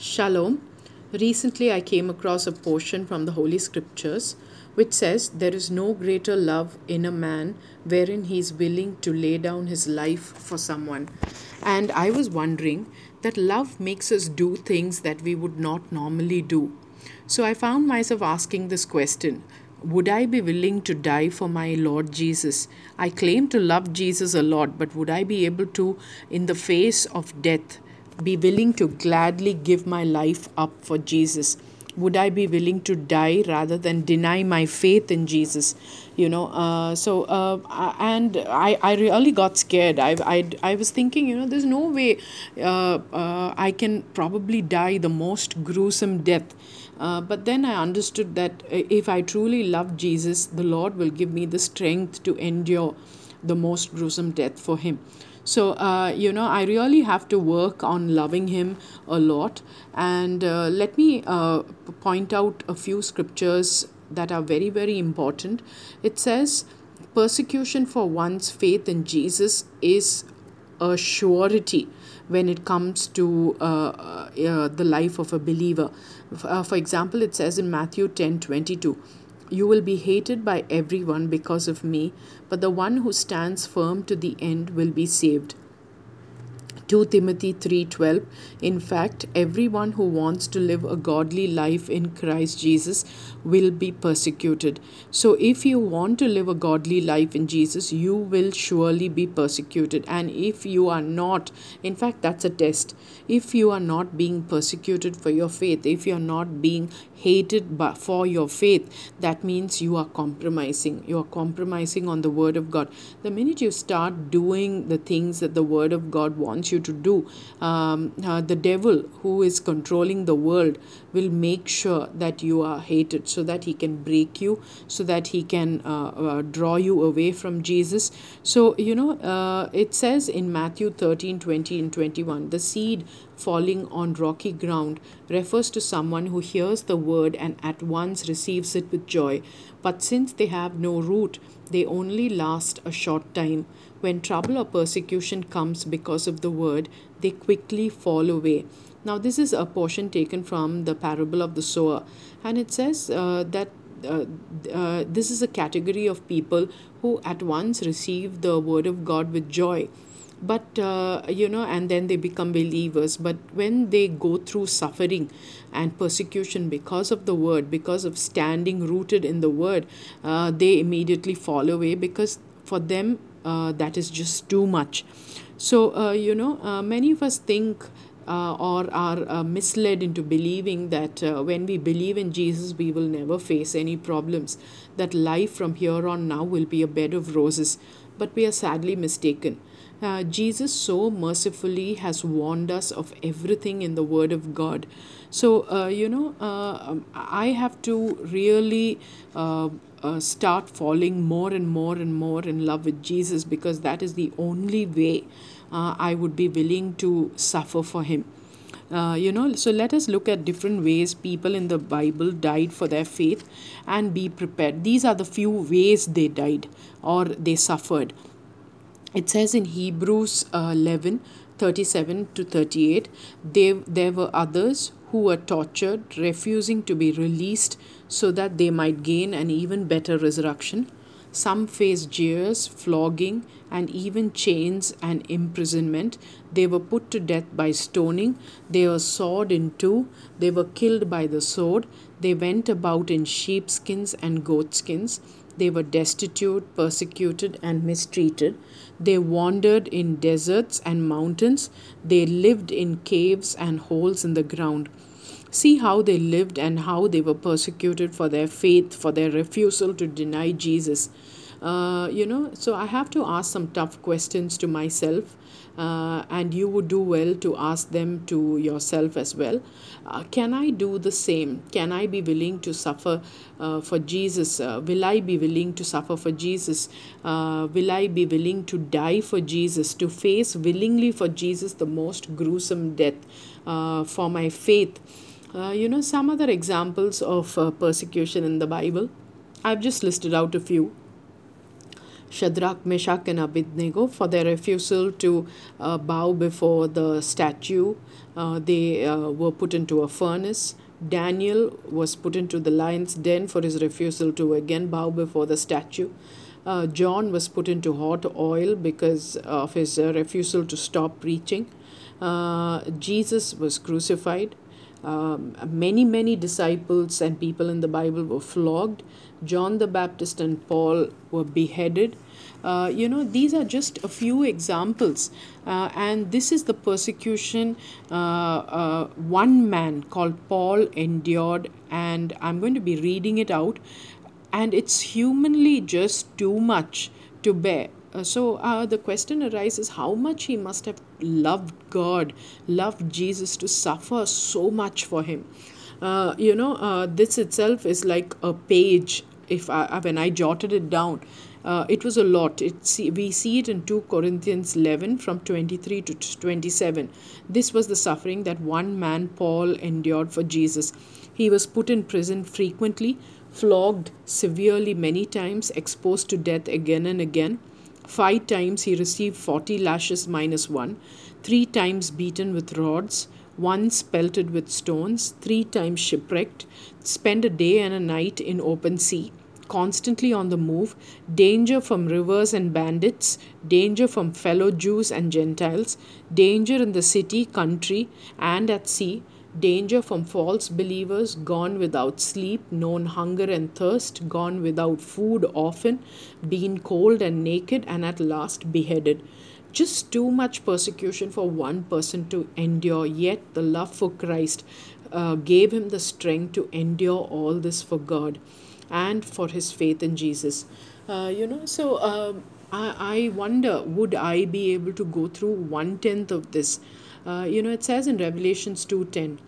Shalom. Recently, I came across a portion from the Holy Scriptures which says, There is no greater love in a man wherein he is willing to lay down his life for someone. And I was wondering that love makes us do things that we would not normally do. So I found myself asking this question Would I be willing to die for my Lord Jesus? I claim to love Jesus a lot, but would I be able to, in the face of death, be willing to gladly give my life up for Jesus? Would I be willing to die rather than deny my faith in Jesus? You know, uh, so uh, and I, I really got scared. I, I, I was thinking, you know, there's no way uh, uh I can probably die the most gruesome death. Uh, but then I understood that if I truly love Jesus, the Lord will give me the strength to endure the most gruesome death for Him. So, uh, you know, I really have to work on loving Him a lot. And uh, let me uh, point out a few scriptures that are very, very important. It says, persecution for one's faith in Jesus is a surety when it comes to uh, uh, the life of a believer. Uh, for example, it says in Matthew 10 22, you will be hated by everyone because of me, but the one who stands firm to the end will be saved. 2 Timothy 3:12 In fact everyone who wants to live a godly life in Christ Jesus will be persecuted. So if you want to live a godly life in Jesus you will surely be persecuted. And if you are not in fact that's a test. If you are not being persecuted for your faith if you are not being hated for your faith that means you are compromising. You are compromising on the word of God. The minute you start doing the things that the word of God wants you you to do. Um, uh, the devil, who is controlling the world, will make sure that you are hated so that he can break you, so that he can uh, uh, draw you away from Jesus. So, you know, uh, it says in Matthew 13 20 and 21 the seed falling on rocky ground refers to someone who hears the word and at once receives it with joy. But since they have no root, they only last a short time. When trouble or persecution comes because of the word, they quickly fall away. Now, this is a portion taken from the parable of the sower, and it says uh, that uh, uh, this is a category of people who at once receive the word of God with joy but uh, you know and then they become believers but when they go through suffering and persecution because of the word because of standing rooted in the word uh, they immediately fall away because for them uh, that is just too much so uh, you know uh, many of us think uh, or are uh, misled into believing that uh, when we believe in Jesus, we will never face any problems, that life from here on now will be a bed of roses. But we are sadly mistaken. Uh, Jesus so mercifully has warned us of everything in the Word of God. So, uh, you know, uh, um, I have to really uh, uh, start falling more and more and more in love with Jesus because that is the only way uh, I would be willing to suffer for Him. Uh, you know, so let us look at different ways people in the Bible died for their faith and be prepared. These are the few ways they died or they suffered. It says in Hebrews uh, 11 37 to 38 they, there were others who were tortured, refusing to be released so that they might gain an even better resurrection. Some faced jeers, flogging, and even chains and imprisonment. They were put to death by stoning. They were sawed in two. They were killed by the sword. They went about in sheepskins and goatskins. They were destitute, persecuted, and mistreated. They wandered in deserts and mountains. They lived in caves and holes in the ground. See how they lived and how they were persecuted for their faith, for their refusal to deny Jesus. Uh, you know, so I have to ask some tough questions to myself uh, and you would do well to ask them to yourself as well. Uh, can I do the same? Can I be willing to suffer uh, for Jesus? Uh, will I be willing to suffer for Jesus? Uh, will I be willing to die for Jesus, to face willingly for Jesus the most gruesome death uh, for my faith? uh, you know, some other examples of persecution in the Bible. I've just listed out a few. Shadrach, Meshach, and Abednego for their refusal to uh, bow before the statue. Uh, they uh, were put into a furnace. Daniel was put into the lion's den for his refusal to again bow before the statue. Uh, John was put into hot oil because of his uh, refusal to stop preaching. Uh, Jesus was crucified. Um, many, many disciples and people in the Bible were flogged. John the Baptist and Paul were beheaded. Uh, you know, these are just a few examples. Uh, and this is the persecution uh, uh one man called Paul endured. And I'm going to be reading it out. And it's humanly just too much to bear. Uh, so uh, the question arises how much he must have loved God, loved Jesus to suffer so much for him. Uh, you know, uh, this itself is like a page. If I, when I jotted it down, uh, it was a lot. It see, we see it in 2 Corinthians 11 from 23 to 27. This was the suffering that one man, Paul, endured for Jesus. He was put in prison frequently, flogged severely many times, exposed to death again and again. Five times he received 40 lashes minus one, three times beaten with rods, once pelted with stones, three times shipwrecked, spent a day and a night in open sea, constantly on the move, danger from rivers and bandits, danger from fellow Jews and Gentiles, danger in the city, country, and at sea, danger from false believers, gone without sleep, known hunger and thirst, gone without food often, been cold and naked, and at last beheaded. Just too much persecution for one person to endure, yet the love for Christ uh, gave him the strength to endure all this for God and for his faith in Jesus. Uh, you know, so um, I, I wonder would I be able to go through one tenth of this? Uh, you know, it says in Revelations 2:10,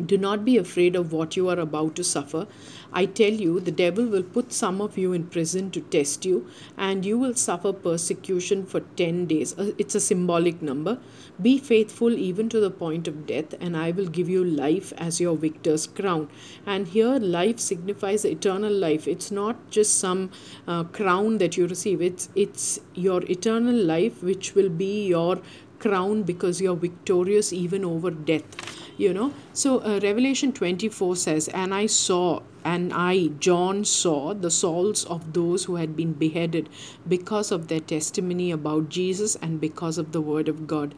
do not be afraid of what you are about to suffer. I tell you, the devil will put some of you in prison to test you, and you will suffer persecution for 10 days. Uh, it's a symbolic number. Be faithful even to the point of death, and I will give you life as your victor's crown. And here, life signifies eternal life. It's not just some uh, crown that you receive, it's, it's your eternal life, which will be your crown because you're victorious even over death you know. So uh, revelation 24 says and i saw and i john saw the souls of those who had been beheaded because of their testimony about jesus and because of the word of god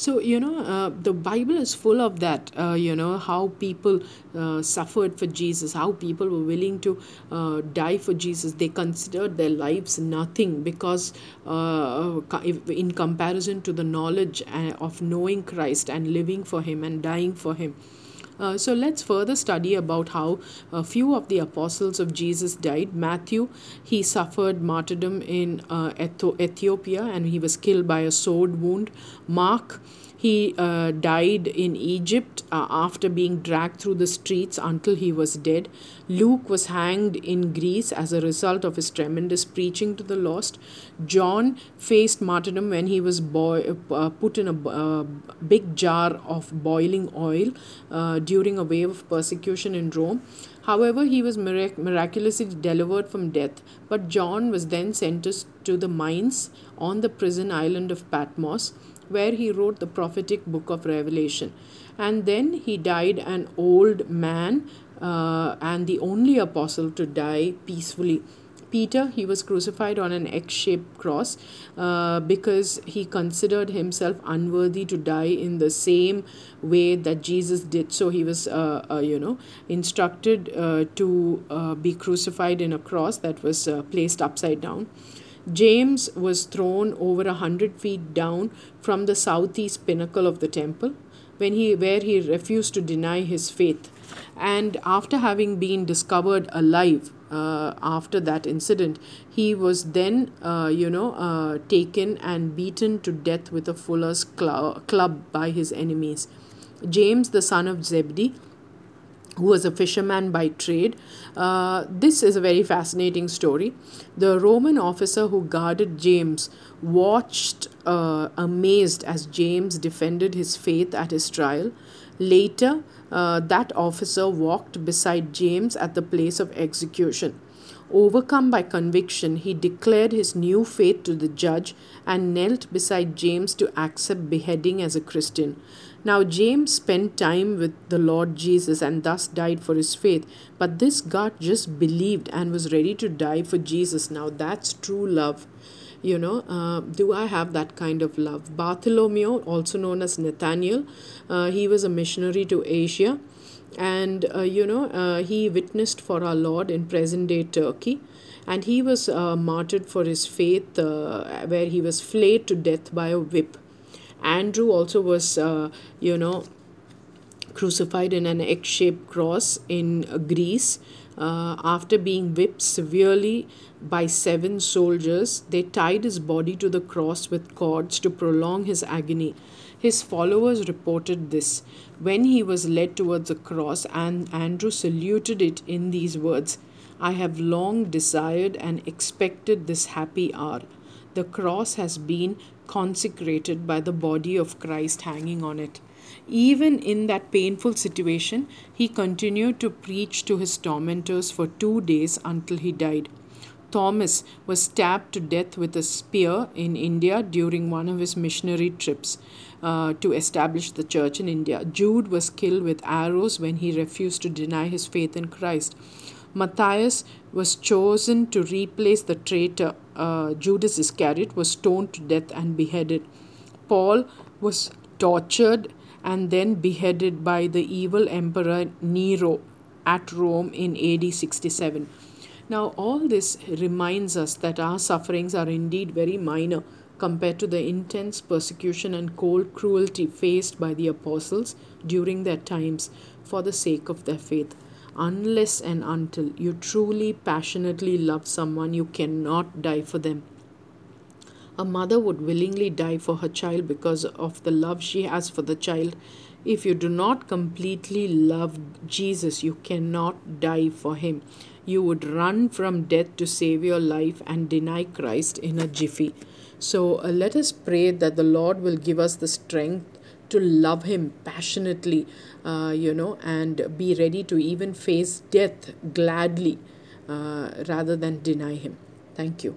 so, you know, uh, the Bible is full of that, uh, you know, how people uh, suffered for Jesus, how people were willing to uh, die for Jesus. They considered their lives nothing because, uh, in comparison to the knowledge uh, of knowing Christ and living for Him and dying for Him. Uh, so let's further study about how a few of the apostles of Jesus died. Matthew, he suffered martyrdom in uh, Ethiopia and he was killed by a sword wound. Mark, he uh, died in Egypt uh, after being dragged through the streets until he was dead. Luke was hanged in Greece as a result of his tremendous preaching to the lost. John faced martyrdom when he was boi- uh, put in a uh, big jar of boiling oil uh, during a wave of persecution in Rome. However, he was mirac- miraculously delivered from death, but John was then sentenced to the mines on the prison island of Patmos where he wrote the prophetic book of Revelation. And then he died an old man uh, and the only apostle to die peacefully. Peter, he was crucified on an X shaped cross uh, because he considered himself unworthy to die in the same way that Jesus did. So he was, uh, uh, you know, instructed uh, to uh, be crucified in a cross that was uh, placed upside down. James was thrown over a hundred feet down from the southeast pinnacle of the temple when he where he refused to deny his faith. And after having been discovered alive uh, after that incident he was then uh, you know uh, taken and beaten to death with a fuller's cl- club by his enemies. James the son of zebedee who was a fisherman by trade. Uh, this is a very fascinating story. The Roman officer who guarded James watched uh, amazed as James defended his faith at his trial. Later, uh, that officer walked beside James at the place of execution. Overcome by conviction, he declared his new faith to the judge and knelt beside James to accept beheading as a Christian. Now, James spent time with the Lord Jesus and thus died for his faith. But this God just believed and was ready to die for Jesus. Now, that's true love. You know, uh, do I have that kind of love? Bartholomew, also known as Nathaniel, uh, he was a missionary to Asia and uh, you know uh, he witnessed for our lord in present day turkey and he was uh, martyred for his faith uh, where he was flayed to death by a whip andrew also was uh, you know crucified in an egg-shaped cross in uh, greece after being whipped severely by seven soldiers they tied his body to the cross with cords to prolong his agony his followers reported this. When he was led towards the cross, and Andrew saluted it in these words I have long desired and expected this happy hour. The cross has been consecrated by the body of Christ hanging on it. Even in that painful situation, he continued to preach to his tormentors for two days until he died. Thomas was stabbed to death with a spear in India during one of his missionary trips uh, to establish the church in India. Jude was killed with arrows when he refused to deny his faith in Christ. Matthias was chosen to replace the traitor uh, Judas Iscariot, was stoned to death and beheaded. Paul was tortured and then beheaded by the evil emperor Nero at Rome in AD 67. Now, all this reminds us that our sufferings are indeed very minor compared to the intense persecution and cold cruelty faced by the apostles during their times for the sake of their faith. Unless and until you truly passionately love someone, you cannot die for them. A mother would willingly die for her child because of the love she has for the child. If you do not completely love Jesus, you cannot die for him you would run from death to save your life and deny Christ in a jiffy. So uh, let us pray that the Lord will give us the strength to love Him passionately, uh, you know, and be ready to even face death gladly uh, rather than deny Him. Thank you.